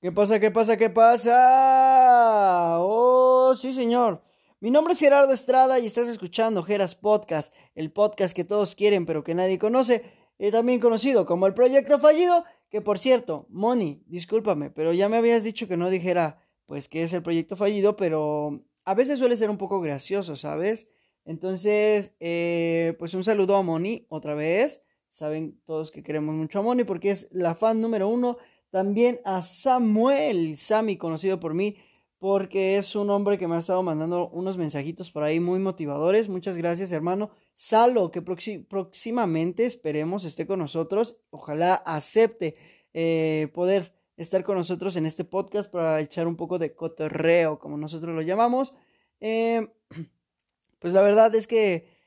¿Qué pasa? ¿Qué pasa? ¿Qué pasa? Oh, sí, señor. Mi nombre es Gerardo Estrada y estás escuchando Geras Podcast, el podcast que todos quieren pero que nadie conoce, y también conocido como el Proyecto Fallido, que por cierto, Moni, discúlpame, pero ya me habías dicho que no dijera pues que es el Proyecto Fallido, pero a veces suele ser un poco gracioso, ¿sabes? Entonces, eh, pues un saludo a Moni otra vez. Saben todos que queremos mucho a Moni porque es la fan número uno. También a Samuel, Sammy, conocido por mí, porque es un hombre que me ha estado mandando unos mensajitos por ahí muy motivadores. Muchas gracias, hermano. Salo, que próximamente esperemos esté con nosotros. Ojalá acepte eh, poder estar con nosotros en este podcast para echar un poco de cotorreo, como nosotros lo llamamos. Eh, pues la verdad es que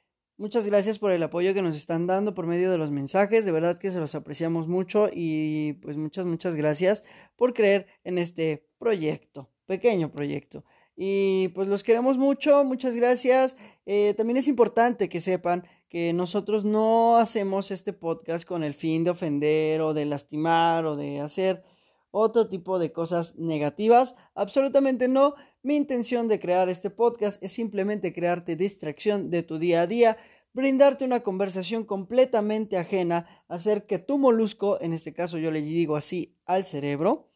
muchas gracias por el apoyo que nos están dando por medio de los mensajes, de verdad que se los apreciamos mucho y pues muchas, muchas gracias por creer en este proyecto, pequeño proyecto. Y pues los queremos mucho, muchas gracias. Eh, también es importante que sepan que nosotros no hacemos este podcast con el fin de ofender o de lastimar o de hacer otro tipo de cosas negativas. Absolutamente no. Mi intención de crear este podcast es simplemente crearte distracción de tu día a día, brindarte una conversación completamente ajena, hacer que tu molusco, en este caso yo le digo así al cerebro,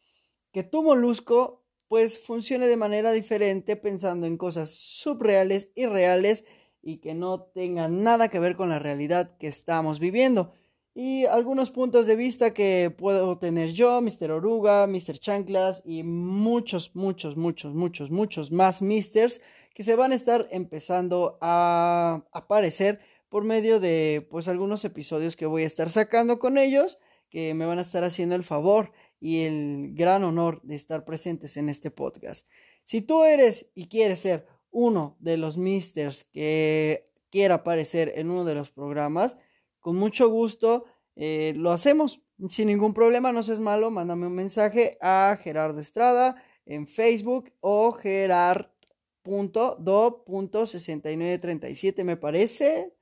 que tu molusco pues funcione de manera diferente pensando en cosas subreales y reales y que no tengan nada que ver con la realidad que estamos viviendo y algunos puntos de vista que puedo tener yo, Mr. Oruga, Mr. Chanclas y muchos, muchos, muchos, muchos, muchos más Misters que se van a estar empezando a aparecer por medio de pues algunos episodios que voy a estar sacando con ellos que me van a estar haciendo el favor y el gran honor de estar presentes en este podcast. Si tú eres y quieres ser uno de los Misters que quiera aparecer en uno de los programas, con mucho gusto eh, lo hacemos. Sin ningún problema, no seas malo, mándame un mensaje a Gerardo Estrada en Facebook o gerard.do.6937 me parece.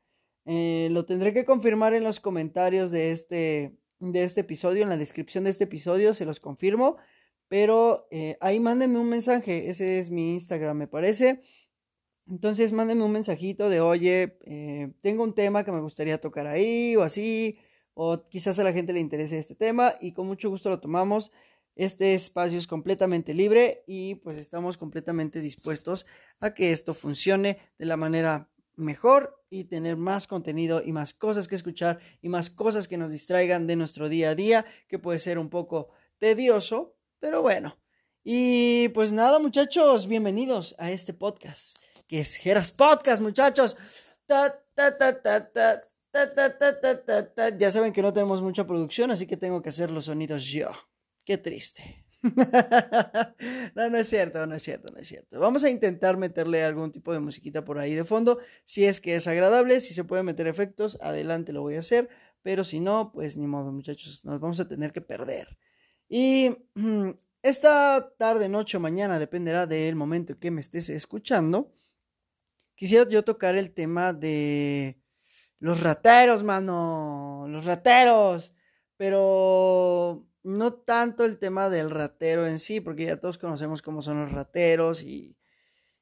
Eh, lo tendré que confirmar en los comentarios de este, de este episodio, en la descripción de este episodio, se los confirmo. Pero eh, ahí mándenme un mensaje, ese es mi Instagram, me parece. Entonces, mándenme un mensajito de, oye, eh, tengo un tema que me gustaría tocar ahí o así, o quizás a la gente le interese este tema y con mucho gusto lo tomamos. Este espacio es completamente libre y pues estamos completamente dispuestos a que esto funcione de la manera mejor y tener más contenido y más cosas que escuchar y más cosas que nos distraigan de nuestro día a día, que puede ser un poco tedioso, pero bueno. Y pues nada, muchachos, bienvenidos a este podcast que es Geras Podcast, muchachos. ya saben que no tenemos mucha producción, así que tengo que hacer los sonidos yo. Qué triste. no, no es cierto, no es cierto, no es cierto. Vamos a intentar meterle algún tipo de musiquita por ahí de fondo. Si es que es agradable, si se puede meter efectos, adelante lo voy a hacer. Pero si no, pues ni modo, muchachos, nos vamos a tener que perder. Y esta tarde, noche o mañana, dependerá del momento que me estés escuchando. Quisiera yo tocar el tema de los rateros, mano. Los rateros. Pero no tanto el tema del ratero en sí, porque ya todos conocemos cómo son los rateros y,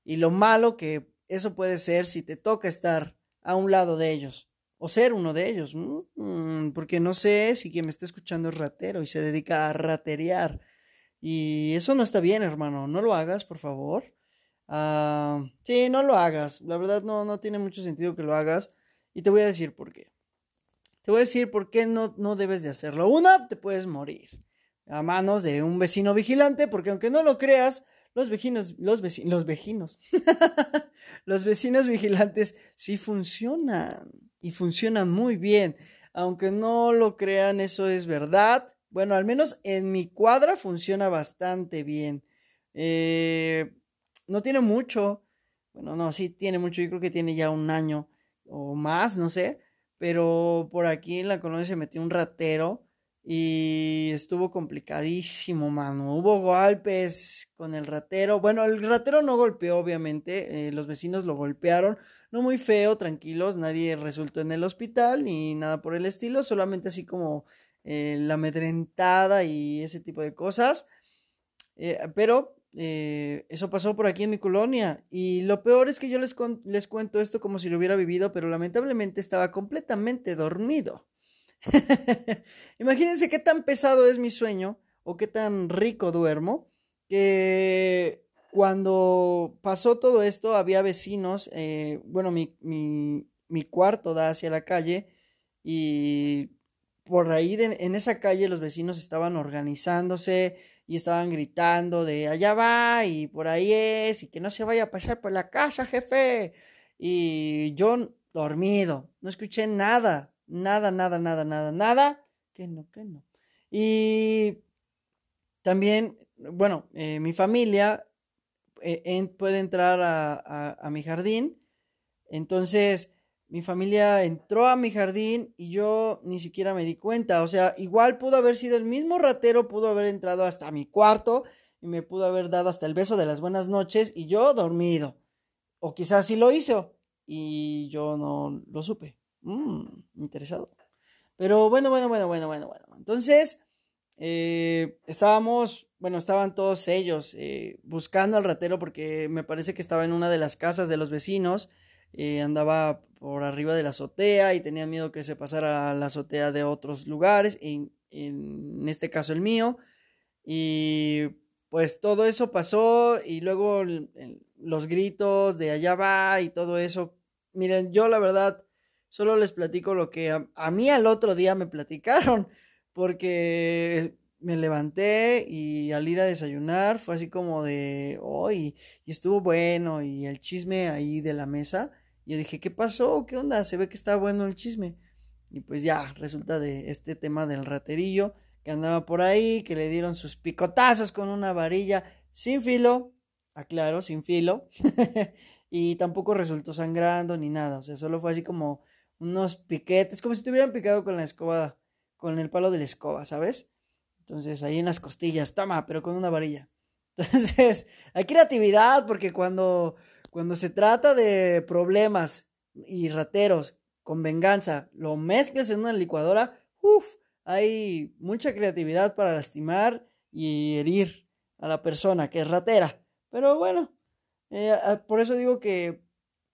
y lo malo que eso puede ser si te toca estar a un lado de ellos o ser uno de ellos, mm, porque no sé si quien me está escuchando es ratero y se dedica a raterear. Y eso no está bien, hermano, no lo hagas, por favor. Ah, sí, no lo hagas. La verdad no, no tiene mucho sentido que lo hagas. Y te voy a decir por qué. Te voy a decir por qué no, no debes de hacerlo. Una, te puedes morir a manos de un vecino vigilante, porque aunque no lo creas, los vecinos, los vecinos, los vecinos, los vecinos vigilantes sí funcionan y funcionan muy bien. Aunque no lo crean, eso es verdad. Bueno, al menos en mi cuadra funciona bastante bien. Eh, no tiene mucho. Bueno, no, sí tiene mucho. Yo creo que tiene ya un año o más, no sé. Pero por aquí en la colonia se metió un ratero y estuvo complicadísimo, mano. Hubo golpes con el ratero. Bueno, el ratero no golpeó, obviamente. Eh, los vecinos lo golpearon. No muy feo, tranquilos. Nadie resultó en el hospital ni nada por el estilo. Solamente así como eh, la amedrentada y ese tipo de cosas. Eh, pero eh, eso pasó por aquí en mi colonia. Y lo peor es que yo les, les cuento esto como si lo hubiera vivido, pero lamentablemente estaba completamente dormido. Imagínense qué tan pesado es mi sueño o qué tan rico duermo que cuando pasó todo esto había vecinos, bueno, mi, mi, mi, cuarto da hacia la calle y por ahí en esa calle los vecinos estaban organizándose y estaban gritando de allá va y por ahí es y que no se vaya a pasar por la casa, jefe. Y yo dormido, no escuché nada, nada, nada, nada, nada, nada, que no, que no. Y también, bueno, eh, mi familia eh, puede entrar a mi jardín, entonces mi familia entró a mi jardín y yo ni siquiera me di cuenta. O sea, igual pudo haber sido el mismo ratero, pudo haber entrado hasta mi cuarto y me pudo haber dado hasta el beso de las buenas noches y yo dormido. O quizás sí lo hizo y yo no lo supe. Mmm, interesado. Pero bueno, bueno, bueno, bueno, bueno, bueno. Entonces, eh, estábamos, bueno, estaban todos ellos eh, buscando al ratero porque me parece que estaba en una de las casas de los vecinos eh, andaba por arriba de la azotea y tenía miedo que se pasara a la azotea de otros lugares, en, en este caso el mío. Y pues todo eso pasó y luego los gritos de allá va y todo eso. Miren, yo la verdad solo les platico lo que a, mí al otro día me platicaron, porque me levanté y al ir a desayunar fue así como de, hoy y estuvo bueno y el chisme ahí de la mesa yo dije, ¿qué pasó? ¿Qué onda? Se ve que está bueno el chisme. Y pues ya, resulta de este tema del raterillo que andaba por ahí, que le dieron sus picotazos con una varilla sin filo, aclaro, sin filo, y tampoco resultó sangrando ni nada, o sea, solo fue así como unos piquetes, como si te hubieran picado con la escoba, con el palo de la escoba, ¿sabes? Entonces, ahí en las costillas, toma, pero con una varilla. Entonces, hay creatividad porque cuando cuando se trata de problemas y rateros con venganza, lo mezclas en una licuadora, uff, hay mucha creatividad para lastimar y herir a la persona que es ratera. Pero bueno, eh, ah, por eso digo que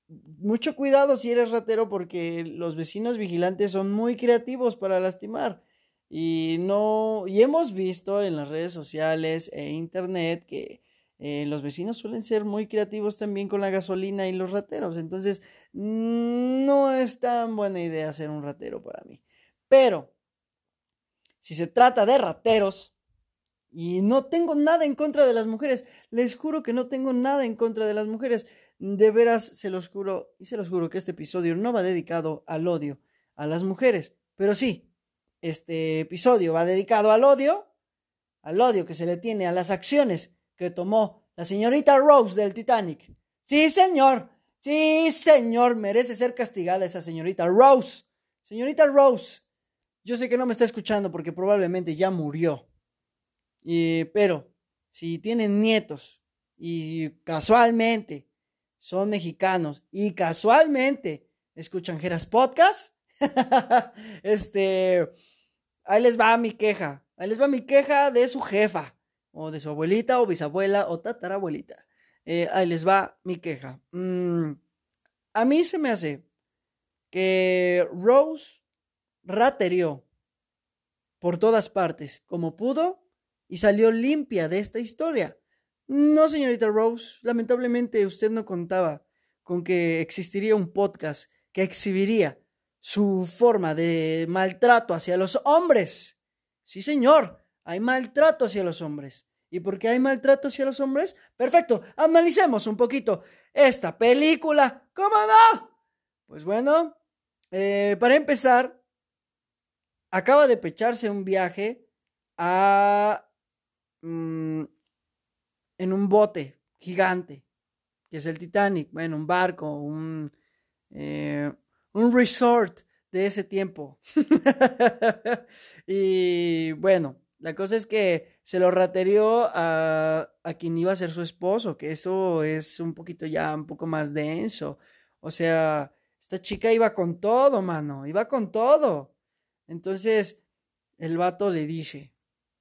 mucho cuidado si eres ratero porque los vecinos vigilantes son muy creativos para lastimar. Y no, y hemos visto en las redes sociales e internet que eh, los vecinos suelen ser muy creativos también con la gasolina y los rateros. Entonces, no es tan buena idea ser un ratero para mí. Pero, si se trata de rateros, y no tengo nada en contra de las mujeres, les juro que no tengo nada en contra de las mujeres. De veras, se los juro, y se los juro que este episodio no va dedicado al odio a las mujeres. Pero sí, este episodio va dedicado al odio, al odio que se le tiene a las acciones que tomó la señorita Rose del Titanic. Sí, señor. Sí, señor. Merece ser castigada esa señorita Rose. Señorita Rose. Yo sé que no me está escuchando porque probablemente ya murió. Y, pero si tienen nietos y casualmente son mexicanos y casualmente escuchan Geras Podcast, este, ahí les va mi queja. Ahí les va mi queja de su jefa o de su abuelita o bisabuela o tatarabuelita. Eh, ahí les va mi queja. Mm, a mí se me hace que Rose raterió por todas partes como pudo y salió limpia de esta historia. No, señorita Rose, lamentablemente usted no contaba con que existiría un podcast que exhibiría su forma de maltrato hacia los hombres. Sí, señor, hay maltrato hacia los hombres. ¿Y por qué hay maltrato hacia los hombres? Perfecto, analicemos un poquito esta película. ¿Cómo no? Pues bueno, eh, para empezar, acaba de pecharse un viaje a... Mm, en un bote gigante, que es el Titanic, bueno, un barco, un, eh, un resort de ese tiempo. y bueno, la cosa es que se lo raterió a, a quien iba a ser su esposo, que eso es un poquito ya un poco más denso. O sea, esta chica iba con todo, mano, iba con todo. Entonces, el vato le dice,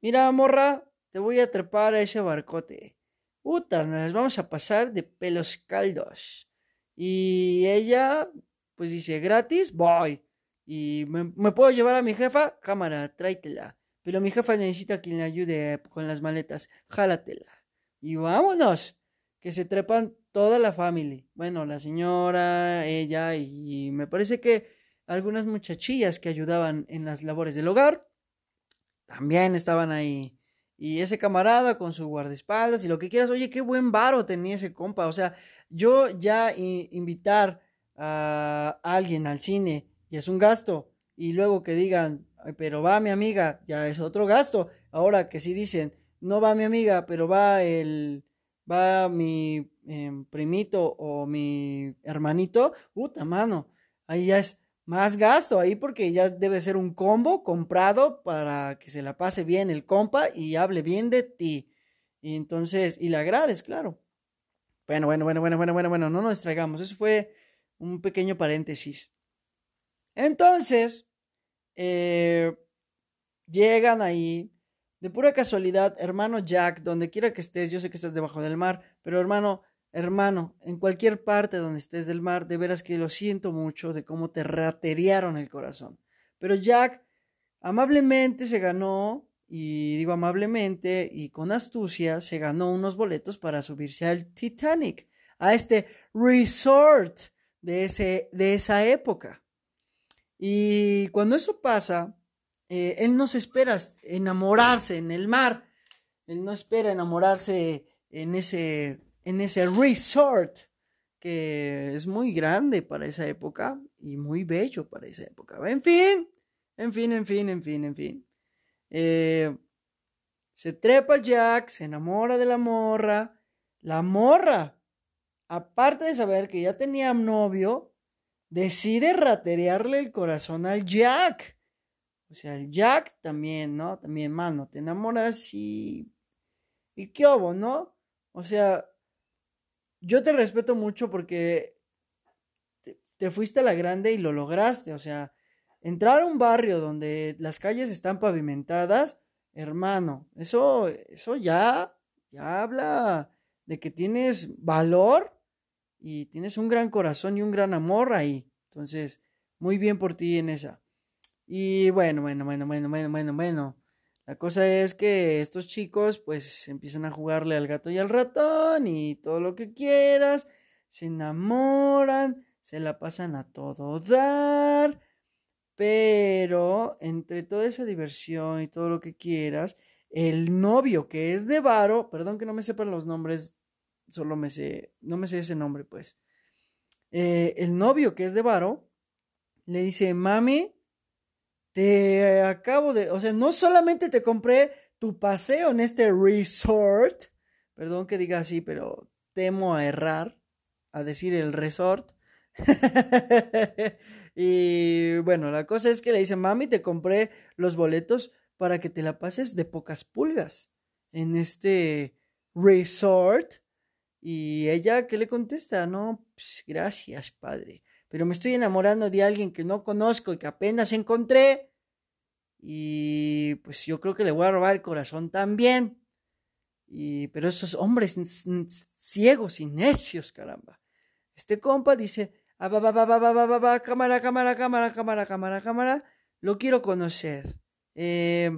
mira, morra, te voy a trepar a ese barcote. Puta, nos vamos a pasar de pelos caldos. Y ella, pues dice, gratis, voy. Y me, puedo llevar a mi jefa, cámara, tráetela. Pero mi jefa necesita quien le ayude con las maletas, jálatela. Y vámonos, que se trepan toda la familia. Bueno, la señora, ella y me parece que algunas muchachillas que ayudaban en las labores del hogar también estaban ahí. Y ese camarada con su guardaespaldas y lo que quieras, oye, qué buen varo tenía ese compa. O sea, yo ya invitar a alguien al cine y es un gasto. Y luego que digan, pero va mi amiga, ya es otro gasto. Ahora que si dicen, no va mi amiga, pero va el, va mi em, primito o mi hermanito, puta mano, ahí ya es más gasto ahí porque ya debe ser un combo comprado para que se la pase bien el compa y hable bien de ti. Y entonces, y le agrades, claro. Bueno, bueno, bueno, bueno, bueno, bueno, bueno, no nos distraigamos. Eso fue un pequeño paréntesis. Entonces, eh, llegan ahí, de pura casualidad, hermano Jack, donde quiera que estés, yo sé que estás debajo del mar, pero hermano, hermano, en cualquier parte donde estés del mar, de veras que lo siento mucho de cómo te rateriaron el corazón. Pero Jack amablemente se ganó, y digo amablemente y con astucia, se ganó unos boletos para subirse al Titanic, a este resort de, ese, de esa época. Y cuando eso pasa, eh, él no se espera enamorarse en el mar, él no espera enamorarse en ese, en ese resort que es muy grande para esa época y muy bello para esa época. En fin, en fin, en fin, en fin, en fin. Eh, se trepa Jack, se enamora de la morra. La morra, aparte de saber que ya tenía novio, decide raterearle el corazón al Jack. O sea, el Jack también, ¿no? También, mano, te enamoras y... ¿Y qué hubo, no? O sea, yo te respeto mucho porque te, fuiste a la grande y lo lograste. O sea, entrar a un barrio donde las calles están pavimentadas, hermano, eso, eso ya, ya habla de que tienes valor y tienes un gran corazón y un gran amor ahí. Entonces, muy bien por ti en esa. Y bueno, bueno, bueno, bueno, bueno, bueno, bueno. La cosa es que estos chicos pues empiezan a jugarle al gato y al ratón y todo lo que quieras, se enamoran, se la pasan a todo dar, pero entre toda esa diversión y todo lo que quieras, el novio que es de Varo, perdón que no me sepan los nombres solo me sé, no me sé ese nombre, pues. Eh, el novio que es de Varo le dice, mami, te acabo de, o sea, no solamente te compré tu paseo en este resort, perdón que diga así, pero temo a errar, a decir el resort. y bueno, la cosa es que le dice, mami, te compré los boletos para que te la pases de pocas pulgas en este resort y ella, ¿qué le contesta? No, pues, gracias, padre. Pero me estoy enamorando de alguien que no conozco y que apenas encontré. Y pues yo creo que le voy a robar el corazón también. Y, pero esos hombres ciegos y necios, caramba. Este compa dice, ah, va, va, va, va, va, va, va, cámara, cámara, cámara, cámara, cámara, cámara, lo quiero conocer. Eh,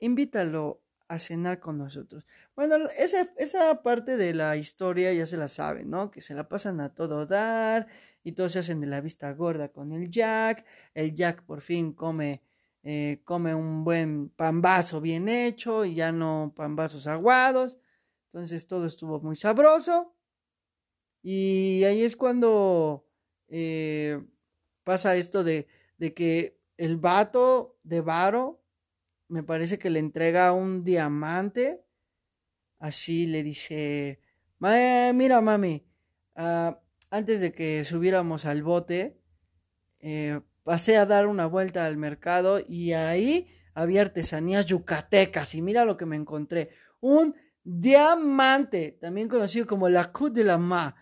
invítalo cenar con nosotros. Bueno, esa, esa parte de la historia ya se la saben, ¿no? Que se la pasan a todo dar y todos se hacen de la vista gorda con el Jack. El Jack por fin come, eh, come un buen pambazo bien hecho y ya no pambazos aguados. Entonces todo estuvo muy sabroso. Y ahí es cuando eh, pasa esto de, de que el vato de Varo me parece que le entrega un diamante. Así le dice, mira mami, ah, antes de que subiéramos al bote, eh, pasé a dar una vuelta al mercado y ahí había artesanías yucatecas y mira lo que me encontré. Un diamante, también conocido como la Cut de la Ma,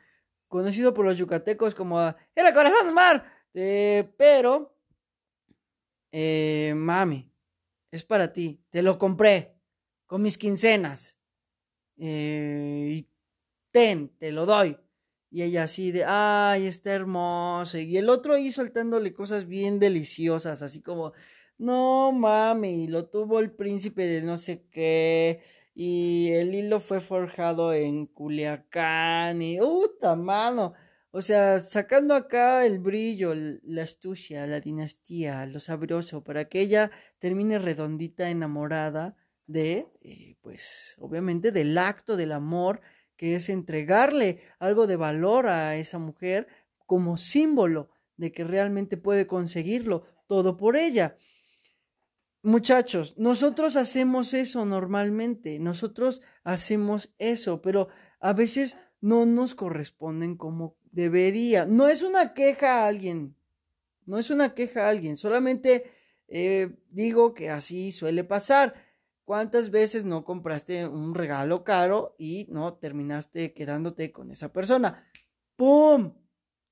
conocido por los yucatecos como el corazón del mar. Eh, pero, eh, mami, es para ti, te lo compré. con mis quincenas. Eh, y ten, te lo doy. Y ella así de, ay, está hermoso. Y el otro ahí soltándole cosas bien deliciosas, así como, no mami, lo tuvo el príncipe de no sé qué. Y el hilo fue forjado en Culiacán. Y, puta mano. O sea, sacando acá el brillo, la astucia, la dinastía, lo sabroso, para que ella termine redondita, enamorada de, eh, pues, obviamente del acto del amor que es entregarle algo de valor a esa mujer como símbolo de que realmente puede conseguirlo todo por ella. Muchachos, nosotros hacemos eso normalmente, nosotros hacemos eso, pero a veces no nos corresponden como debería. No es una queja a alguien, no es una queja a alguien, solamente eh, digo que así suele pasar. ¿Cuántas veces no compraste un regalo caro y no terminaste quedándote con esa persona? ¡Pum!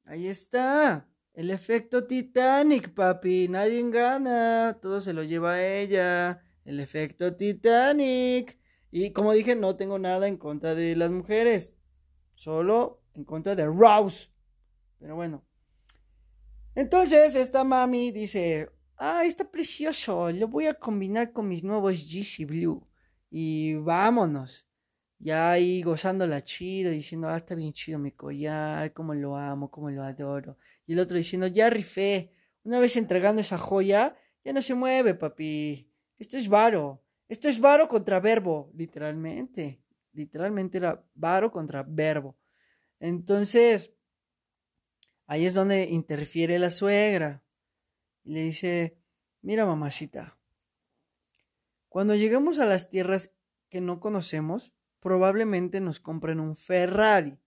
Ahí está. El efecto Titanic, papi. Nadie gana. Todo se lo lleva a ella. El efecto Titanic. Y como dije, no tengo nada en contra de las mujeres. Solo en contra de Rouse. Pero bueno. Entonces, esta mami dice, ah, está precioso, lo voy a combinar con mis nuevos GC Blue. Y vámonos. Ya ahí gozándola chido, diciendo, ah, está bien chido mi collar, cómo lo amo, cómo lo adoro. Y el otro diciendo, ya rifé. Una vez entregando esa joya, ya no se mueve, papi. Esto es varo. Esto es varo contra verbo, literalmente. Literalmente era varo contra verbo. Entonces, ahí es donde interfiere la suegra y le dice, mira mamacita, cuando llegamos a las tierras que no conocemos, probablemente nos compren un Ferrari.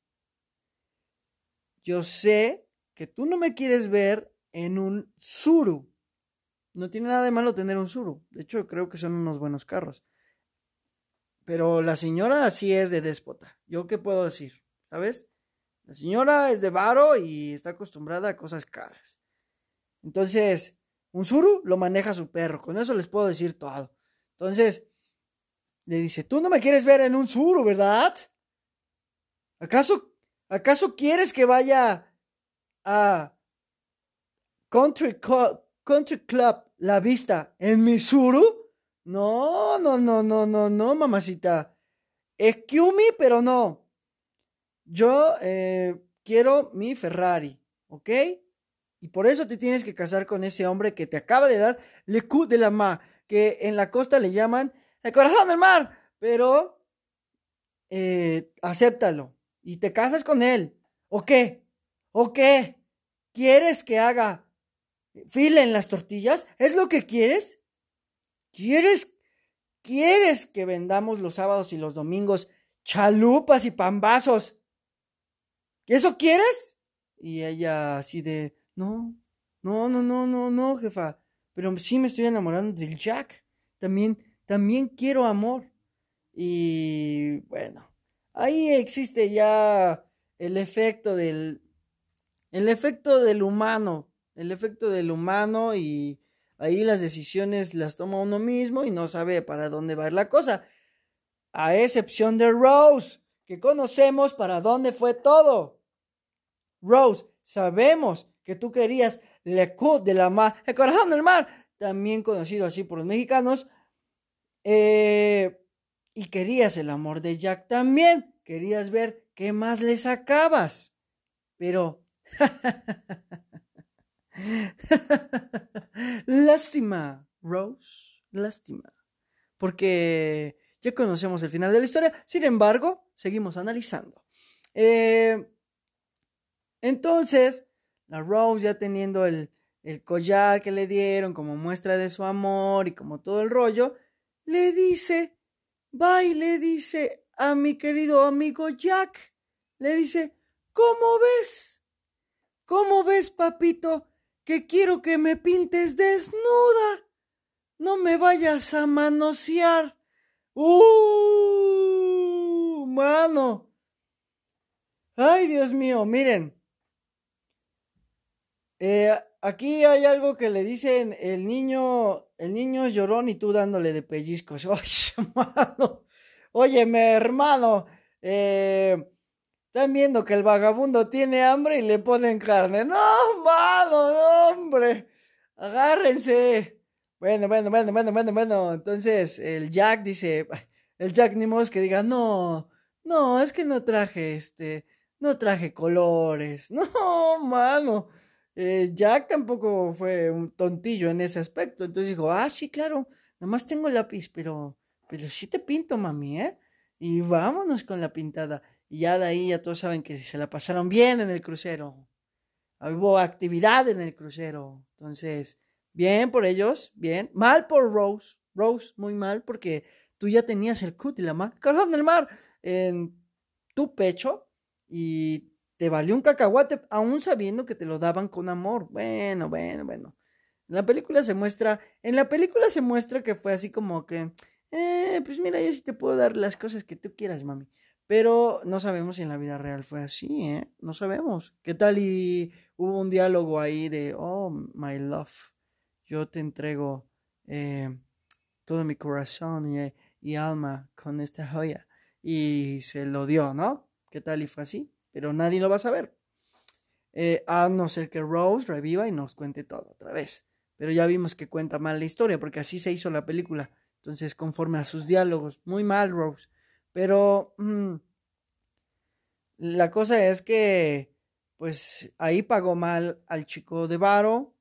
Yo sé que tú no me quieres ver en un Suru. No tiene nada de malo tener un Suru. De hecho, creo que son unos buenos carros. Pero la señora así es de déspota. ¿Yo qué puedo decir? ¿Sabes? La señora es de varo y está acostumbrada a cosas caras. Entonces, un suru lo maneja su perro, con eso les puedo decir todo. Entonces, le dice, tú no me quieres ver en un suru, ¿verdad? ¿Acaso, acaso quieres que vaya a Country, Club La Vista en mi suru? No, no, no, no, no, no, mamacita. Me, pero no. Yo eh, quiero mi Ferrari, ¿ok? Y por eso te tienes que casar con ese hombre que te acaba de dar le coup de la ma, que en la costa le llaman el corazón del mar. Pero eh, acéptalo y te casas con él. ¿O qué? ¿O qué? ¿Quieres que haga fila en las tortillas? ¿Es lo que quieres? ¿Quieres, quieres que vendamos los sábados y los domingos chalupas y pambazos? ¿Eso quieres? Y ella así de, no, no, no, no, no, no, jefa. Pero sí me estoy enamorando del Jack. También, también quiero amor. Y bueno, ahí existe ya el efecto del, el efecto del humano, el efecto del humano y ahí las decisiones las toma uno mismo y no sabe para dónde va a ir la cosa. A excepción de Rose, que conocemos para dónde fue todo. Rose, sabemos que tú querías Le Coup de la Mar, el corazón del mar, también conocido así por los mexicanos, eh, y querías el amor de Jack también, querías ver qué más le sacabas, pero... lástima, Rose, lástima, porque ya conocemos el final de la historia, sin embargo, seguimos analizando. Eh, entonces, la Rose ya teniendo el, el collar que le dieron como muestra de su amor y como todo el rollo, le dice, va y le dice a mi querido amigo Jack, le dice, ¿cómo ves? ¿Cómo ves, papito, que quiero que me pintes desnuda? No me vayas a manosear. ¡Uh! Mano. Ay, Dios mío, miren. Eh, aquí hay algo que le dicen el niño, el niño es llorón y tú dándole de pellizcos. Oye, hermano, óyeme, hermano, eh, están viendo que el vagabundo tiene hambre y le ponen carne. No, mano, no, hombre, agárrense. Bueno, bueno, bueno, bueno, bueno, bueno. Entonces el Jack dice, el Jack ni modo que diga, no, no, es que no traje este, no traje colores. No, mano. Eh, Jack tampoco fue un tontillo en ese aspecto. Entonces dijo, ah, sí, claro, nomás tengo lápiz, pero, pero sí te pinto, mami, ¿eh? Y vámonos con la pintada. Y ya de ahí ya todos saben que se la pasaron bien en el crucero. Hubo actividad en el crucero. Entonces, bien por ellos, bien. Mal por Rose. Rose, muy mal, porque tú ya tenías el cut y la mar, corazón del mar en tu pecho y te valió un cacahuate aún sabiendo que te lo daban con amor. Bueno, bueno, bueno. En la película se muestra, en la película se muestra que fue así como que, eh, pues mira, yo sí te puedo dar las cosas que tú quieras, mami. Pero no sabemos si en la vida real fue así, ¿eh? No sabemos. ¿Qué tal y hubo un diálogo ahí de, oh, my love, yo te entrego eh, todo mi corazón y, y alma con esta joya? Y se lo dio, ¿no? ¿Qué tal y fue así? pero nadie lo va a saber. Eh, a no ser que Rose reviva y nos cuente todo otra vez. Pero ya vimos que cuenta mal la historia, porque así se hizo la película. Entonces, conforme a sus diálogos, muy mal Rose. Pero mm, la cosa es que, pues ahí pagó mal al chico de Varo,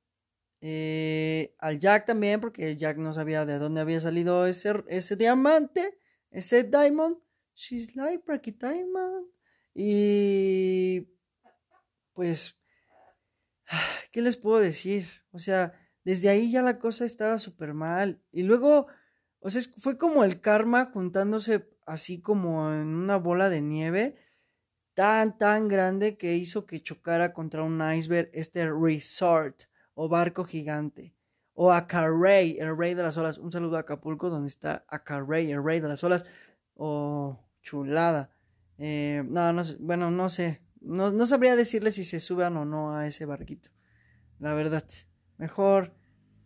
eh, al Jack también, porque Jack no sabía de dónde había salido ese, ese diamante, ese diamond. She's like Diamond. Y pues, ¿qué les puedo decir? O sea, desde ahí ya la cosa estaba súper mal. Y luego, o sea, fue como el karma juntándose así como en una bola de nieve tan, tan grande que hizo que chocara contra un iceberg este resort o barco gigante. O Acarrey, el rey de las olas. Un saludo a Acapulco, donde está Acarrey, el rey de las olas. Oh, chulada. Eh, no, no, bueno, no sé. No, no sabría decirle si se suban o no a ese barquito. La verdad. Mejor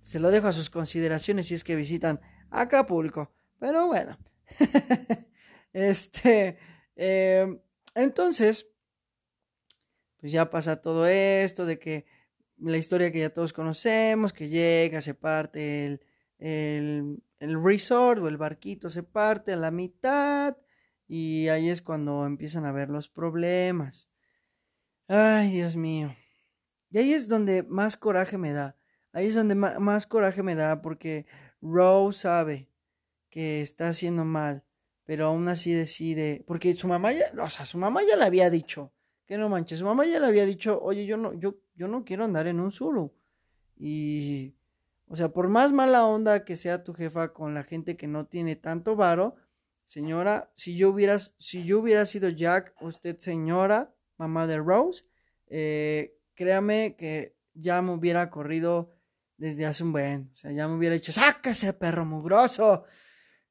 se lo dejo a sus consideraciones si es que visitan Acapulco. Pero bueno. este. Eh, entonces. Pues ya pasa todo esto de que la historia que ya todos conocemos, que llega, se parte el, el, el resort o el barquito se parte a la mitad y ahí es cuando empiezan a ver los problemas. Ay, Dios mío. Y ahí es donde más coraje me da. Ahí es donde más coraje me da porque Rose sabe que está haciendo mal, pero aún así decide, porque su mamá ya, o sea, su mamá ya le había dicho, que no manches, su mamá ya le había dicho, oye, yo no, yo, yo no quiero andar en un solo. Y, o sea, por más mala onda que sea tu jefa con la gente que no tiene tanto varo, Señora, si yo hubiera, si yo hubiera sido Jack, usted señora, mamá de Rose, eh, créame que ya me hubiera corrido desde hace un buen. O sea, ya me hubiera dicho, sácase, perro mugroso.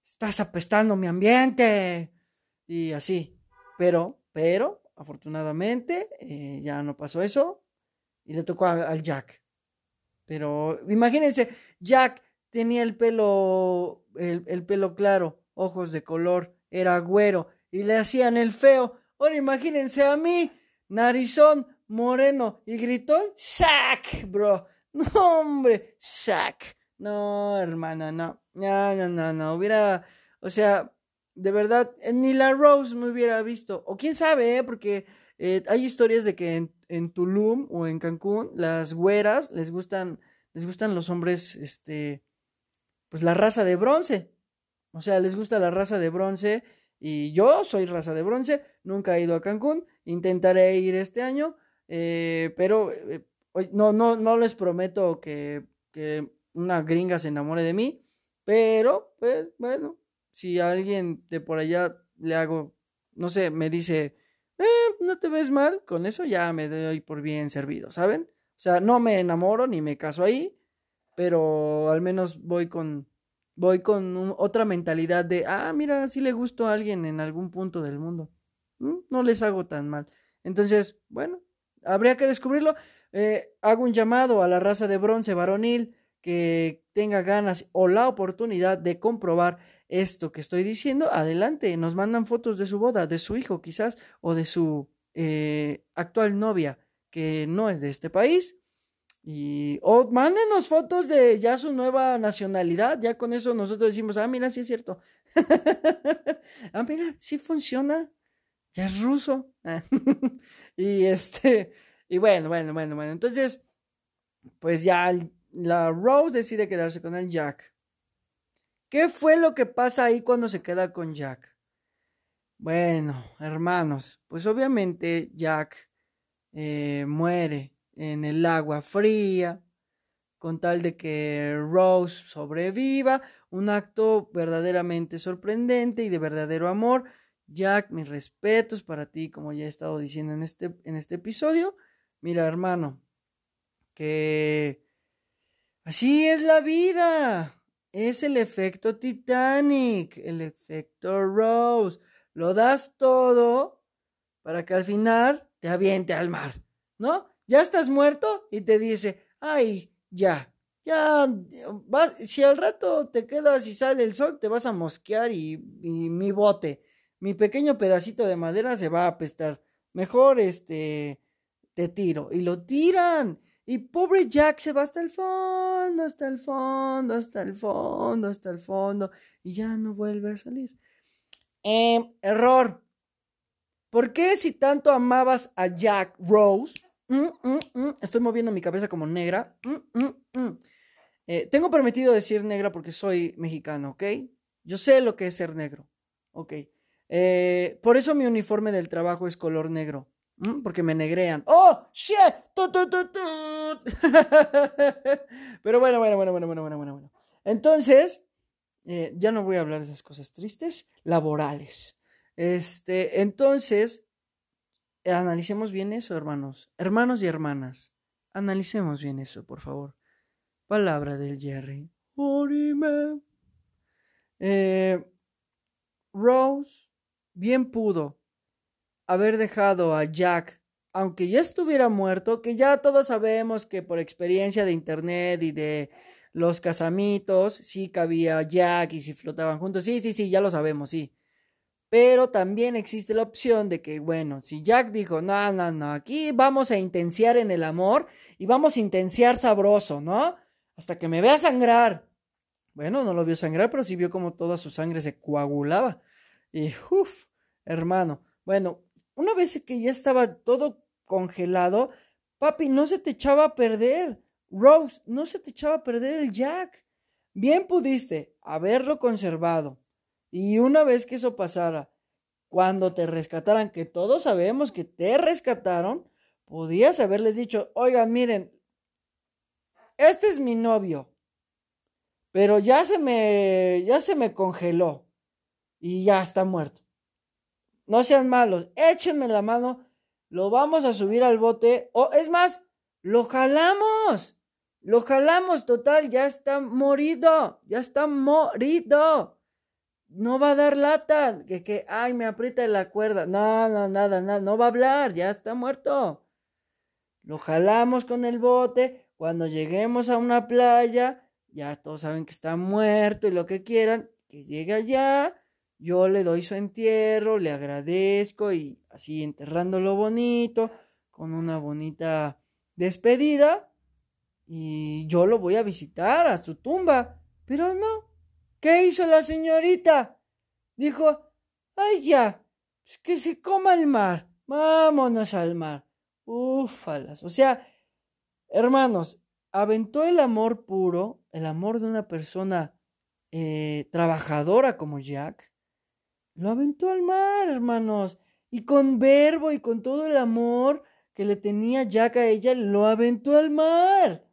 Estás apestando mi ambiente. Y así. Pero, pero, afortunadamente, eh, ya no pasó eso. Y le tocó al Jack. Pero imagínense, Jack tenía el pelo, el pelo claro ojos de color, era güero y le hacían el feo. Ahora imagínense a mí, narizón, moreno y gritón, ¡sac, bro! No, hombre, ¡sac! No, hermano, no. No, no, no, no. Hubiera, o sea, de verdad, ni la Rose me hubiera visto. O quién sabe, ¿eh? Porque eh, hay historias de que en, en, Tulum o en Cancún, las güeras les gustan, les gustan los hombres, este, pues la raza de bronce. O sea, les gusta la raza de bronce y yo soy raza de bronce, nunca he ido a Cancún, intentaré ir este año, eh, pero eh, no, no, no les prometo que, que, una gringa se enamore de mí, pero pues bueno, si alguien de por allá le hago, no sé, me dice, eh, no te ves mal, con eso ya me doy por bien servido, ¿saben? O sea, no me enamoro ni me caso ahí, pero al menos voy con voy con otra mentalidad de, ah, mira, si le gusto a alguien en algún punto del mundo. No les hago tan mal. Entonces, bueno, habría que descubrirlo. Eh, hago un llamado a la raza de bronce varonil que tenga ganas o la oportunidad de comprobar esto que estoy diciendo, adelante, nos mandan fotos de su boda, de su hijo quizás, o de su eh, actual novia, que no es de este país. Y, o mándenos fotos de ya su nueva nacionalidad, ya con eso nosotros decimos, ah, mira, sí es cierto. ah, mira, sí funciona, ya es ruso. y este, y bueno, bueno, bueno, bueno, entonces, pues ya la Rose decide quedarse con el Jack. ¿Qué fue lo que pasa ahí cuando se queda con Jack? Bueno, hermanos, pues obviamente Jack eh, muere en el agua fría con tal de que Rose sobreviva, un acto verdaderamente sorprendente y de verdadero amor. Jack, mis respetos para ti, como ya he estado diciendo en este, en este episodio. Mira, hermano, que así es la vida. Es el efecto Titanic, el efecto Rose. Lo das todo para que al final te aviente al mar, ¿no? Ya estás muerto y te dice, ay, ya, ya, si al rato te quedas y sale el sol, te vas a mosquear y, y mi bote, mi pequeño pedacito de madera se va a apestar. Mejor, este, te tiro. Y lo tiran. Y pobre Jack se va hasta el fondo, hasta el fondo, hasta el fondo, hasta el fondo. Y ya no vuelve a salir. Eh, error. ¿Por qué si tanto amabas a Jack Rose? Mm, mm, mm, estoy moviendo mi cabeza como negra. Eh, tengo permitido decir negra porque soy mexicano, ¿ok? Yo sé lo que es ser negro, ¿ok? Eh, por eso mi uniforme del trabajo es color negro. Porque me negrean. ¡Oh! ¡Shit! Pero bueno, bueno, bueno, bueno, bueno, bueno, bueno. Entonces, eh, ya no voy a hablar de esas cosas tristes, laborales. Este, entonces, analicemos bien eso, hermanos. Hermanos y hermanas, analicemos bien eso, por favor. Palabra del Jerry. Eh, Rose bien pudo haber dejado a Jack, aunque ya estuviera muerto, que ya todos sabemos que por experiencia de internet y de los casamitos, sí cabía Jack y si flotaban juntos, sí, sí, sí, ya lo sabemos, sí. Pero también existe la opción de que, bueno, si Jack dijo, no, no, no, aquí vamos a intenciar en el amor y vamos a intenciar sabroso, ¿no? Hasta que me vea sangrar. Bueno, no lo vio sangrar, pero sí vio como toda su sangre se coagulaba. Y, uff, hermano. Bueno, una vez que ya estaba todo congelado, papi, no se te echaba a perder. Rose, no se te echaba a perder el Jack. Bien pudiste haberlo conservado. Y una vez que eso pasara, cuando te rescataran, que todos sabemos que te rescataron, podías haberles dicho, oigan, miren, este es mi novio, pero ya se me, ya se me congeló y ya está muerto no sean malos, échenme la mano, lo vamos a subir al bote, o es más, lo jalamos, lo jalamos, total, ya está morido, ya está morido. No va a dar lata, que, que, ay, me aprieta la cuerda. No, no, nada, nada, no va a hablar, ya está muerto. Lo jalamos con el bote, cuando lleguemos a una playa, ya todos saben que está muerto y lo que quieran, que llegue allá, yo le doy su entierro, le agradezco y así enterrándolo bonito, con una bonita despedida. Y yo lo voy a visitar a su tumba. Pero no. ¿Qué hizo la señorita? Dijo, ay ya, pues que se coma el mar. Vámonos al mar. Ufalas. O sea, hermanos, aventó el amor puro, el amor de una persona eh, trabajadora como Jack, lo aventó al mar, hermanos. Y con verbo y con todo el amor que le tenía Jack a ella, lo aventó al mar.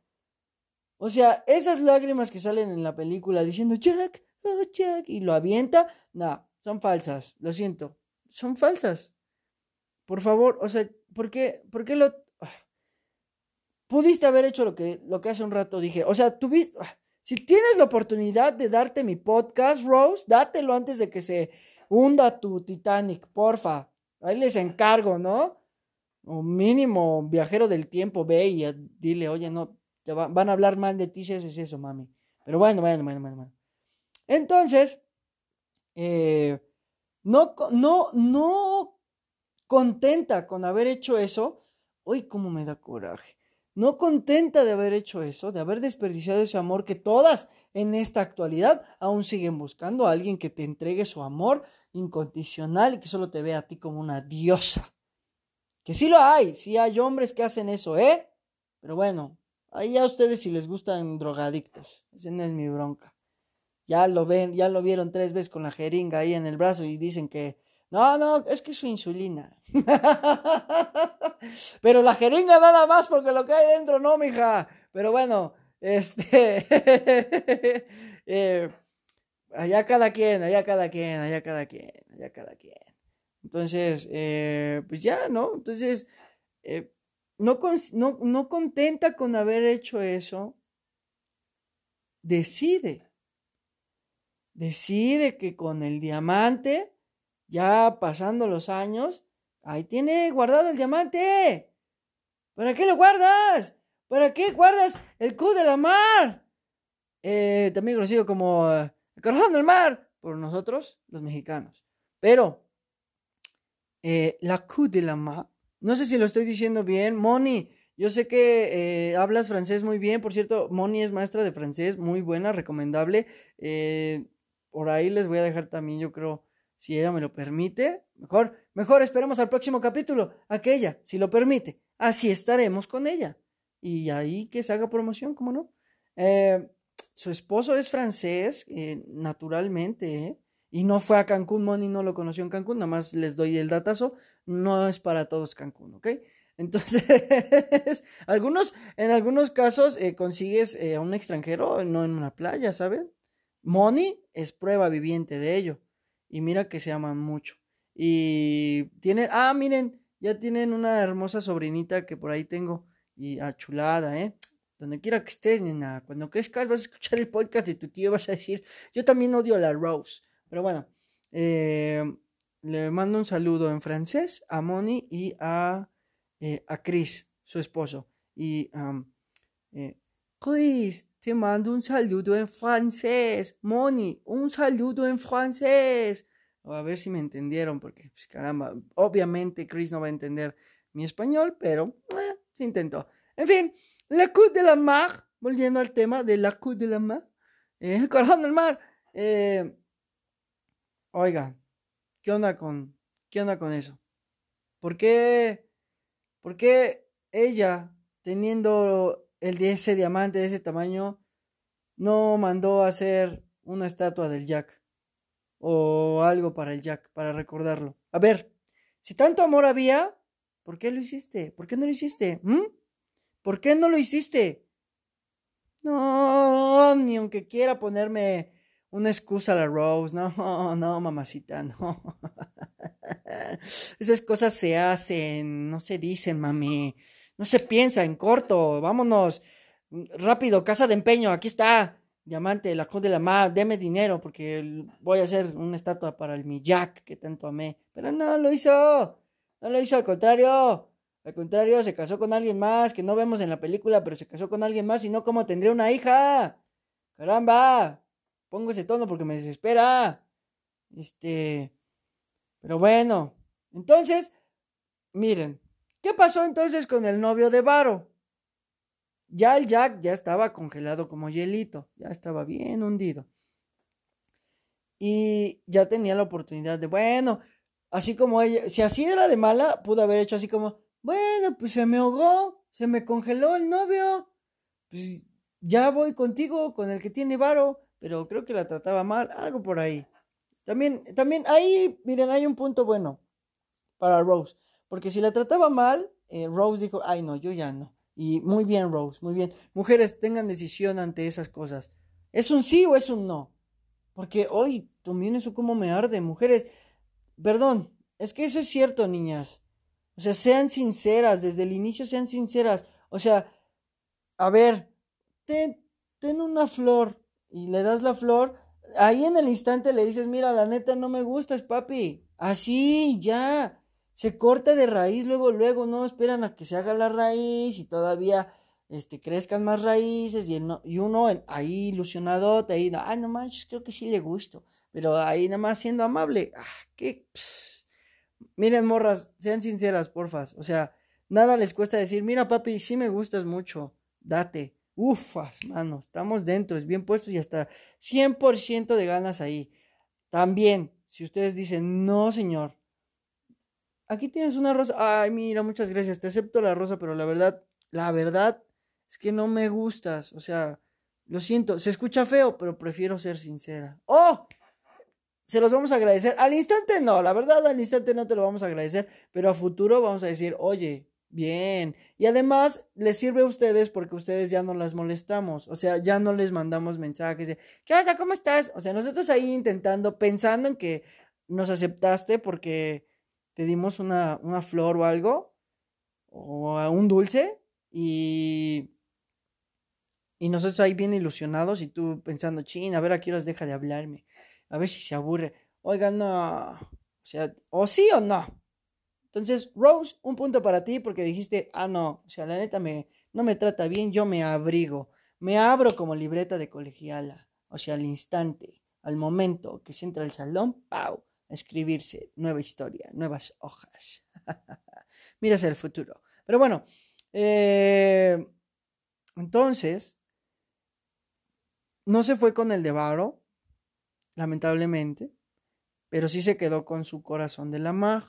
O sea, esas lágrimas que salen en la película diciendo Jack, oh Jack, y lo avienta, no, son falsas, lo siento, son falsas. Por favor, o sea, ¿por qué, por qué lo... Ah, pudiste haber hecho lo que, lo que hace un rato dije. O sea, tuviste... Ah, si tienes la oportunidad de darte mi podcast, Rose, dátelo antes de que se hunda tu Titanic, porfa. Ahí les encargo, ¿no? o mínimo viajero del tiempo, ve y dile, oye, no, te van a hablar mal de ti si es eso, mami. Pero bueno, bueno, bueno, bueno. Entonces, eh, no, no, no contenta con haber hecho eso, uy, cómo me da coraje. No contenta de haber hecho eso, de haber desperdiciado ese amor que todas en esta actualidad aún siguen buscando a alguien que te entregue su amor incondicional y que solo te vea a ti como una diosa. Que sí lo hay, sí hay hombres que hacen eso, ¿eh? Pero bueno, ahí a ustedes si les gustan drogadictos, esa no es mi bronca. Ya lo ven, ya lo vieron tres veces con la jeringa ahí en el brazo y dicen que no, no, es que es su insulina. Pero la jeringa nada más porque lo que hay dentro no, mija. Pero bueno, este eh, allá cada quien, allá cada quien, allá cada quien, allá cada quien. Entonces, eh, pues ya, ¿no? Entonces, eh, no, no, no contenta con haber hecho eso, decide, decide que con el diamante, ya pasando los años, ahí tiene guardado el diamante. ¿Para qué lo guardas? ¿Para qué guardas el Q de la mar? Eh, también conocido como el corazón del mar por nosotros, los mexicanos. Pero eh, la coup de la ma. No sé si lo estoy diciendo bien. Moni, yo sé que eh, hablas francés muy bien. Por cierto, Moni es maestra de francés, muy buena, recomendable. Eh, por ahí les voy a dejar también, yo creo, si ella me lo permite. Mejor, mejor esperemos al próximo capítulo, aquella, si lo permite. Así estaremos con ella. Y ahí que se haga promoción, ¿cómo no? su esposo es francés, naturalmente, y no fue a Cancún, Moni no lo conoció en Cancún, nada más les doy el datazo, no es para todos Cancún, ¿ok? Entonces, algunos, en algunos casos eh, consigues eh, a un extranjero, no en una playa, ¿saben? Moni es prueba viviente de ello. Y mira que se aman mucho. Y tienen, ah, miren, ya tienen una hermosa sobrinita que por ahí tengo. Y achulada, ah, ¿eh? Donde quiera que estés, nena. Cuando crezcas vas a escuchar el podcast de tu tío vas a decir, yo también odio a la Rose. Pero bueno, eh, le mando un saludo en francés a Moni y a, eh, a Chris, su esposo. Y eh, Chris, te mando un saludo en francés. Moni, un saludo en francés. A ver si me entendieron, porque pues, caramba, obviamente Chris no va a entender mi español, pero se intentó. En fin, la Côte de la Mar, volviendo al tema de la Côte de la Mar, el corazón del mar. Eh, Oiga, ¿qué onda con, qué onda con eso? ¿Por qué, por qué ella, teniendo el ese diamante de ese tamaño, no mandó a hacer una estatua del Jack? O algo para el Jack, para recordarlo. A ver, si tanto amor había, ¿por qué lo hiciste? ¿Por qué no lo hiciste? ¿Mm? ¿Por qué no lo hiciste? No, ni aunque quiera ponerme una excusa a la Rose. No, no, mamacita, no. Esas cosas se hacen, no se dicen, mami. No se piensa en corto. Vámonos. Rápido, casa de empeño, aquí está. Diamante, la cruz de la mar, deme dinero porque voy a hacer una estatua para el mi Jack que tanto amé. Pero no lo hizo. No lo hizo, al contrario. Al contrario, se casó con alguien más que no vemos en la película, pero se casó con alguien más y no como tendría una hija. Caramba. Pongo ese tono porque me desespera. Este. Pero bueno. Entonces, miren. ¿Qué pasó entonces con el novio de Varo? Ya el Jack ya estaba congelado como hielito. Ya estaba bien hundido. Y ya tenía la oportunidad de, bueno, así como ella, si así era de mala, pudo haber hecho así como, bueno, pues se me ahogó, se me congeló el novio, pues ya voy contigo, con el que tiene varo, pero creo que la trataba mal, algo por ahí. También, también ahí, miren, hay un punto bueno para Rose, porque si la trataba mal, eh, Rose dijo, ay no, yo ya no. Y muy bien, Rose, muy bien. Mujeres, tengan decisión ante esas cosas. ¿Es un sí o es un no? Porque hoy, también eso como me arde, mujeres. Perdón, es que eso es cierto, niñas. O sea, sean sinceras, desde el inicio sean sinceras. O sea, a ver, ten, una flor, y le das la flor, ahí en el instante le dices, mira, la neta no me gustas, papi. Así, ya. se corta de raíz luego, luego, no esperan a que se haga la raíz y todavía este, crezcan más raíces y, y uno ahí ilusionado, ahí, ay, no manches, creo que sí le gusto, pero ahí nada más siendo amable, ah, miren morras, sean sinceras, porfas, o sea, nada les cuesta decir, mira papi, sí me gustas mucho, date, ufas, mano, estamos dentro, es bien puestos y hasta 100% de ganas ahí. También, si ustedes dicen, no señor, aquí tienes una rosa, ay, mira, muchas gracias, te acepto la rosa, pero la verdad, la verdad es que no me gustas, o sea, lo siento, se escucha feo, pero prefiero ser sincera. ¡Oh! Se los vamos a agradecer. Al instante no, la verdad, al instante no te lo vamos a agradecer, pero a futuro vamos a decir, oye, bien. Y además les sirve a ustedes porque ustedes ya no las molestamos, o sea, ya no les mandamos mensajes de, ¿qué onda? ¿Cómo estás? O sea, nosotros ahí intentando, pensando en que nos aceptaste porque te dimos una, una flor o algo, o un dulce, y y nosotros ahí bien ilusionados y tú pensando, chin, a ver a qué horas deja de hablarme, a ver si se aburre. Oiga, no, o sea, o sí o no. Entonces, Rose, un punto para ti porque dijiste, ah, no, o sea, la neta me, no me trata bien, yo me abrigo, me abro como libreta de colegiala, o sea, al instante, al momento que se entra al salón, ¡pau! A escribirse, nueva historia, nuevas hojas. Miras el futuro. Pero bueno, eh, entonces, no se fue con el de Varo, lamentablemente, pero sí se quedó con su corazón de la mag.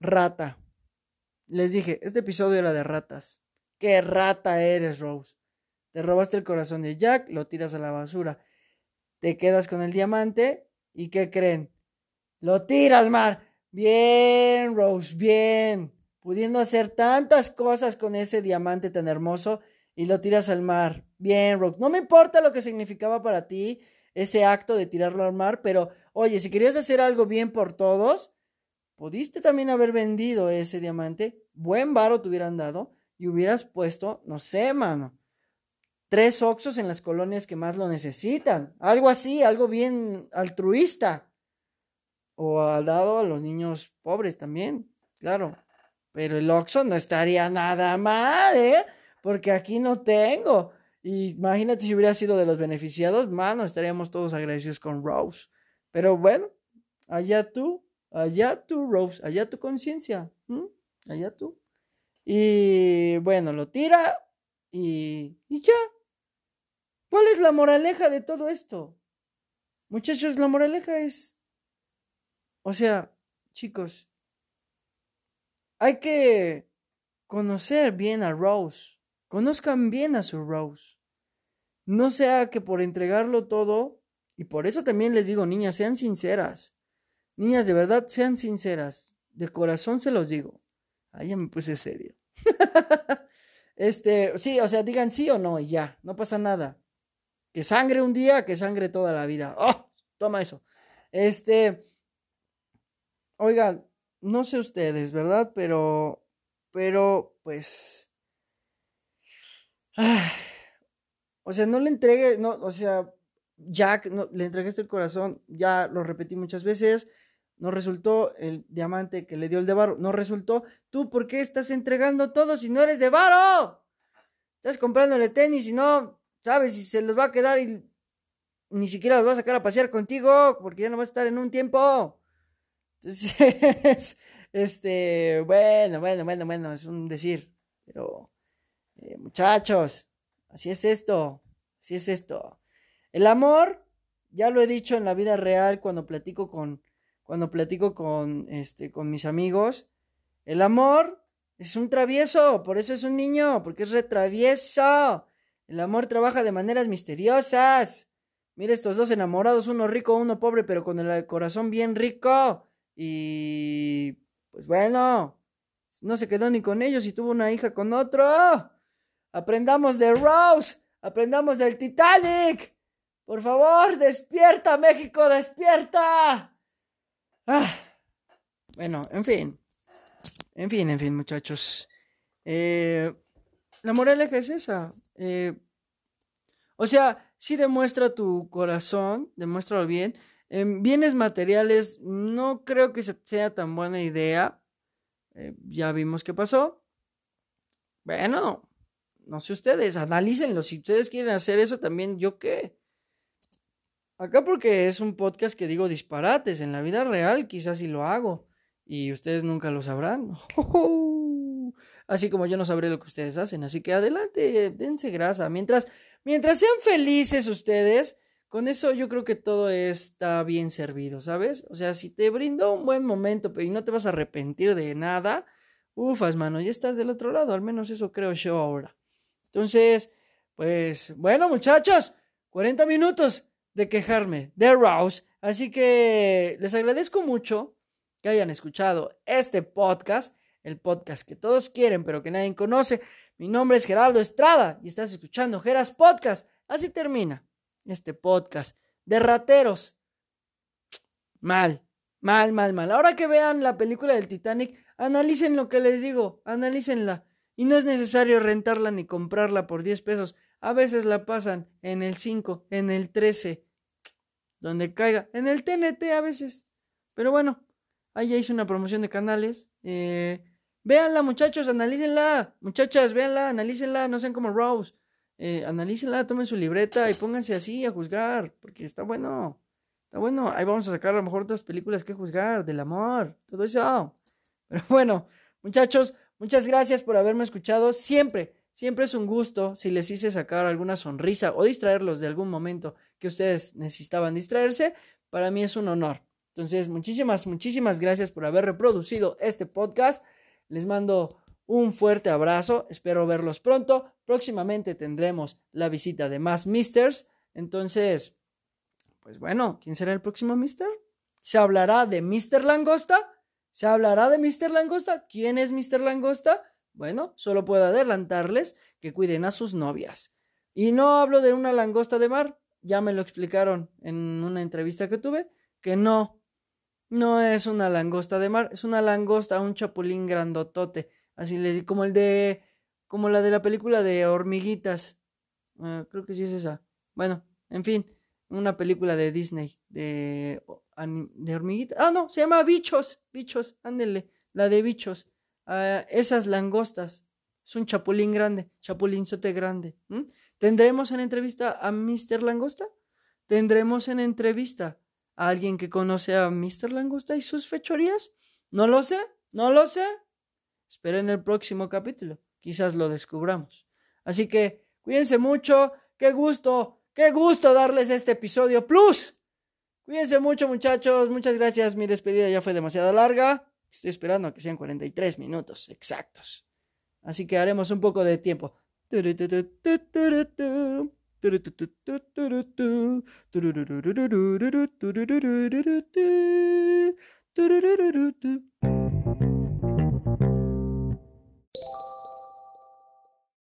Rata. Les dije, este episodio era de ratas. ¡Qué rata eres, Rose! Te robaste el corazón de Jack, lo tiras a la basura. Te quedas con el diamante y ¿qué creen? Lo tira al mar. Bien, Rose, bien. Pudiendo hacer tantas cosas con ese diamante tan hermoso y lo tiras al mar. Bien, Rock. No me importa lo que significaba para ti ese acto de tirarlo al mar, pero oye, si querías hacer algo bien por todos, pudiste también haber vendido ese diamante, buen varo te hubieran dado y hubieras puesto, no sé, mano, tres oxos en las colonias que más lo necesitan. Algo así, algo bien altruista. O ha dado a los niños pobres también, claro. Pero el oxo no estaría nada mal, ¿eh? porque aquí no tengo. Imagínate si hubiera sido de los beneficiados, mano, estaríamos todos agradecidos con Rose. Pero bueno, allá tú, allá tú, Rose, allá tu conciencia, allá tú. Y bueno, lo tira y, y ya. ¿Cuál es la moraleja de todo esto? Muchachos, la moraleja es, o sea, chicos, hay que conocer bien a Rose. Conozcan bien a su Rose. No sea que por entregarlo todo, y por eso también les digo, niñas, sean sinceras. Niñas, de verdad, sean sinceras. De corazón se los digo. Ahí ya me puse serio. este, sí, o sea, digan sí o no y ya, no pasa nada. Que sangre un día, que sangre toda la vida. ¡Oh! Toma eso. Este, oigan, no sé ustedes, ¿verdad? Pero, pero, pues, o sea, no le entregue, no, o sea, Jack, no, le entregaste el corazón, ya lo repetí muchas veces, no resultó el diamante que le dio el de Varo, no resultó. ¿Tú por qué estás entregando todo si no eres de Varo? Estás comprándole tenis y no sabes si se los va a quedar y ni siquiera los va a sacar a pasear contigo porque ya no va a estar en un tiempo. Entonces, este, bueno, bueno, bueno, bueno, es un decir, pero eh, muchachos, así es esto, así es esto. El amor, ya lo he dicho en la vida real cuando platico con, cuando platico con, este, con mis amigos, el amor es un travieso, por eso es un niño, porque es retravieso. El amor trabaja de maneras misteriosas. Mira estos dos enamorados, uno rico, uno pobre, pero con el corazón bien rico. Y pues bueno, no se quedó ni con ellos y tuvo una hija con otro. Aprendamos de Rose, aprendamos del Titanic. Por favor, despierta, México, despierta. Ah, bueno, en fin. En fin, en fin, muchachos. Eh, la moraleja es esa. Eh, o sea, sí demuestra tu corazón, demuéstralo bien. En bienes materiales no creo que sea tan buena idea. Eh, ya vimos qué pasó. Bueno, no sé ustedes, analícenlo. Si ustedes quieren hacer eso también, ¿yo qué? Acá porque es un podcast que digo disparates. En la vida real quizás sí lo hago. Y ustedes nunca lo sabrán. Así como yo no sabré lo que ustedes hacen. Así que adelante, dense grasa. Mientras, mientras sean felices ustedes, con eso yo creo que todo está bien servido, ¿sabes? O sea, si te brindó un buen momento y no te vas a arrepentir de nada, ufas, mano, ya estás del otro lado. Al menos eso creo yo ahora. Entonces, pues, bueno, muchachos, 40 minutos de quejarme de Rouse. Así que les agradezco mucho que hayan escuchado este podcast, el podcast que todos quieren pero que nadie conoce. Mi nombre es Gerardo Estrada y estás escuchando Geras Podcast. Así termina este podcast de rateros. Mal, mal, mal, mal. Ahora que vean la película del Titanic, analicen lo que les digo, analícenla. Y no es necesario rentarla ni comprarla por 10 pesos. A veces la pasan en el 5, en el 13, donde caiga, en el TNT a veces. Pero bueno, ahí ya hice una promoción de canales. Eh, véanla, muchachos, analícenla. Muchachas, véanla, analícenla, no sean como Rose. Eh, analícenla, tomen su libreta y pónganse así a juzgar, porque está bueno. Está bueno. Ahí vamos a sacar a lo mejor otras películas que juzgar, del amor, todo eso. Pero bueno, muchachos, muchas gracias por haberme escuchado. Siempre Siempre es un gusto si les hice sacar alguna sonrisa o distraerlos de algún momento que ustedes necesitaban distraerse. Para mí es un honor. Entonces, muchísimas, muchísimas gracias por haber reproducido este podcast. Les mando un fuerte abrazo. Espero verlos pronto. Próximamente tendremos la visita de más Misters. Entonces, pues bueno, ¿quién será el próximo Mister? ¿Se hablará de Mr. Langosta? ¿Se hablará de Mr. Langosta? ¿Quién es Mr. Langosta? Bueno, solo puedo adelantarles que cuiden a sus novias. Y no hablo de una langosta de mar, ya me lo explicaron en una entrevista que tuve, que no, no es una langosta de mar, es una langosta, un chapulín grandotote, así le como el de, como la de la película de hormiguitas, ah, creo que sí es esa. Bueno, en fin, una película de Disney, de, hormiguitas, ah, no, se llama Bichos, Bichos, ándele, la de Bichos esas langostas. Es un chapulín grande, chapulinzote grande. ¿Tendremos en entrevista a Mr. Langosta? ¿Tendremos en entrevista a alguien que conoce a Mr. Langosta y sus fechorías? No lo sé, no lo sé. Esperen el próximo capítulo. Quizás lo descubramos. Así que cuídense mucho. Qué gusto, qué gusto darles este episodio plus. Cuídense mucho muchachos. Muchas gracias. Mi despedida ya fue demasiado larga. Estoy esperando a que sean 43 minutos exactos. Así que haremos un poco de tiempo.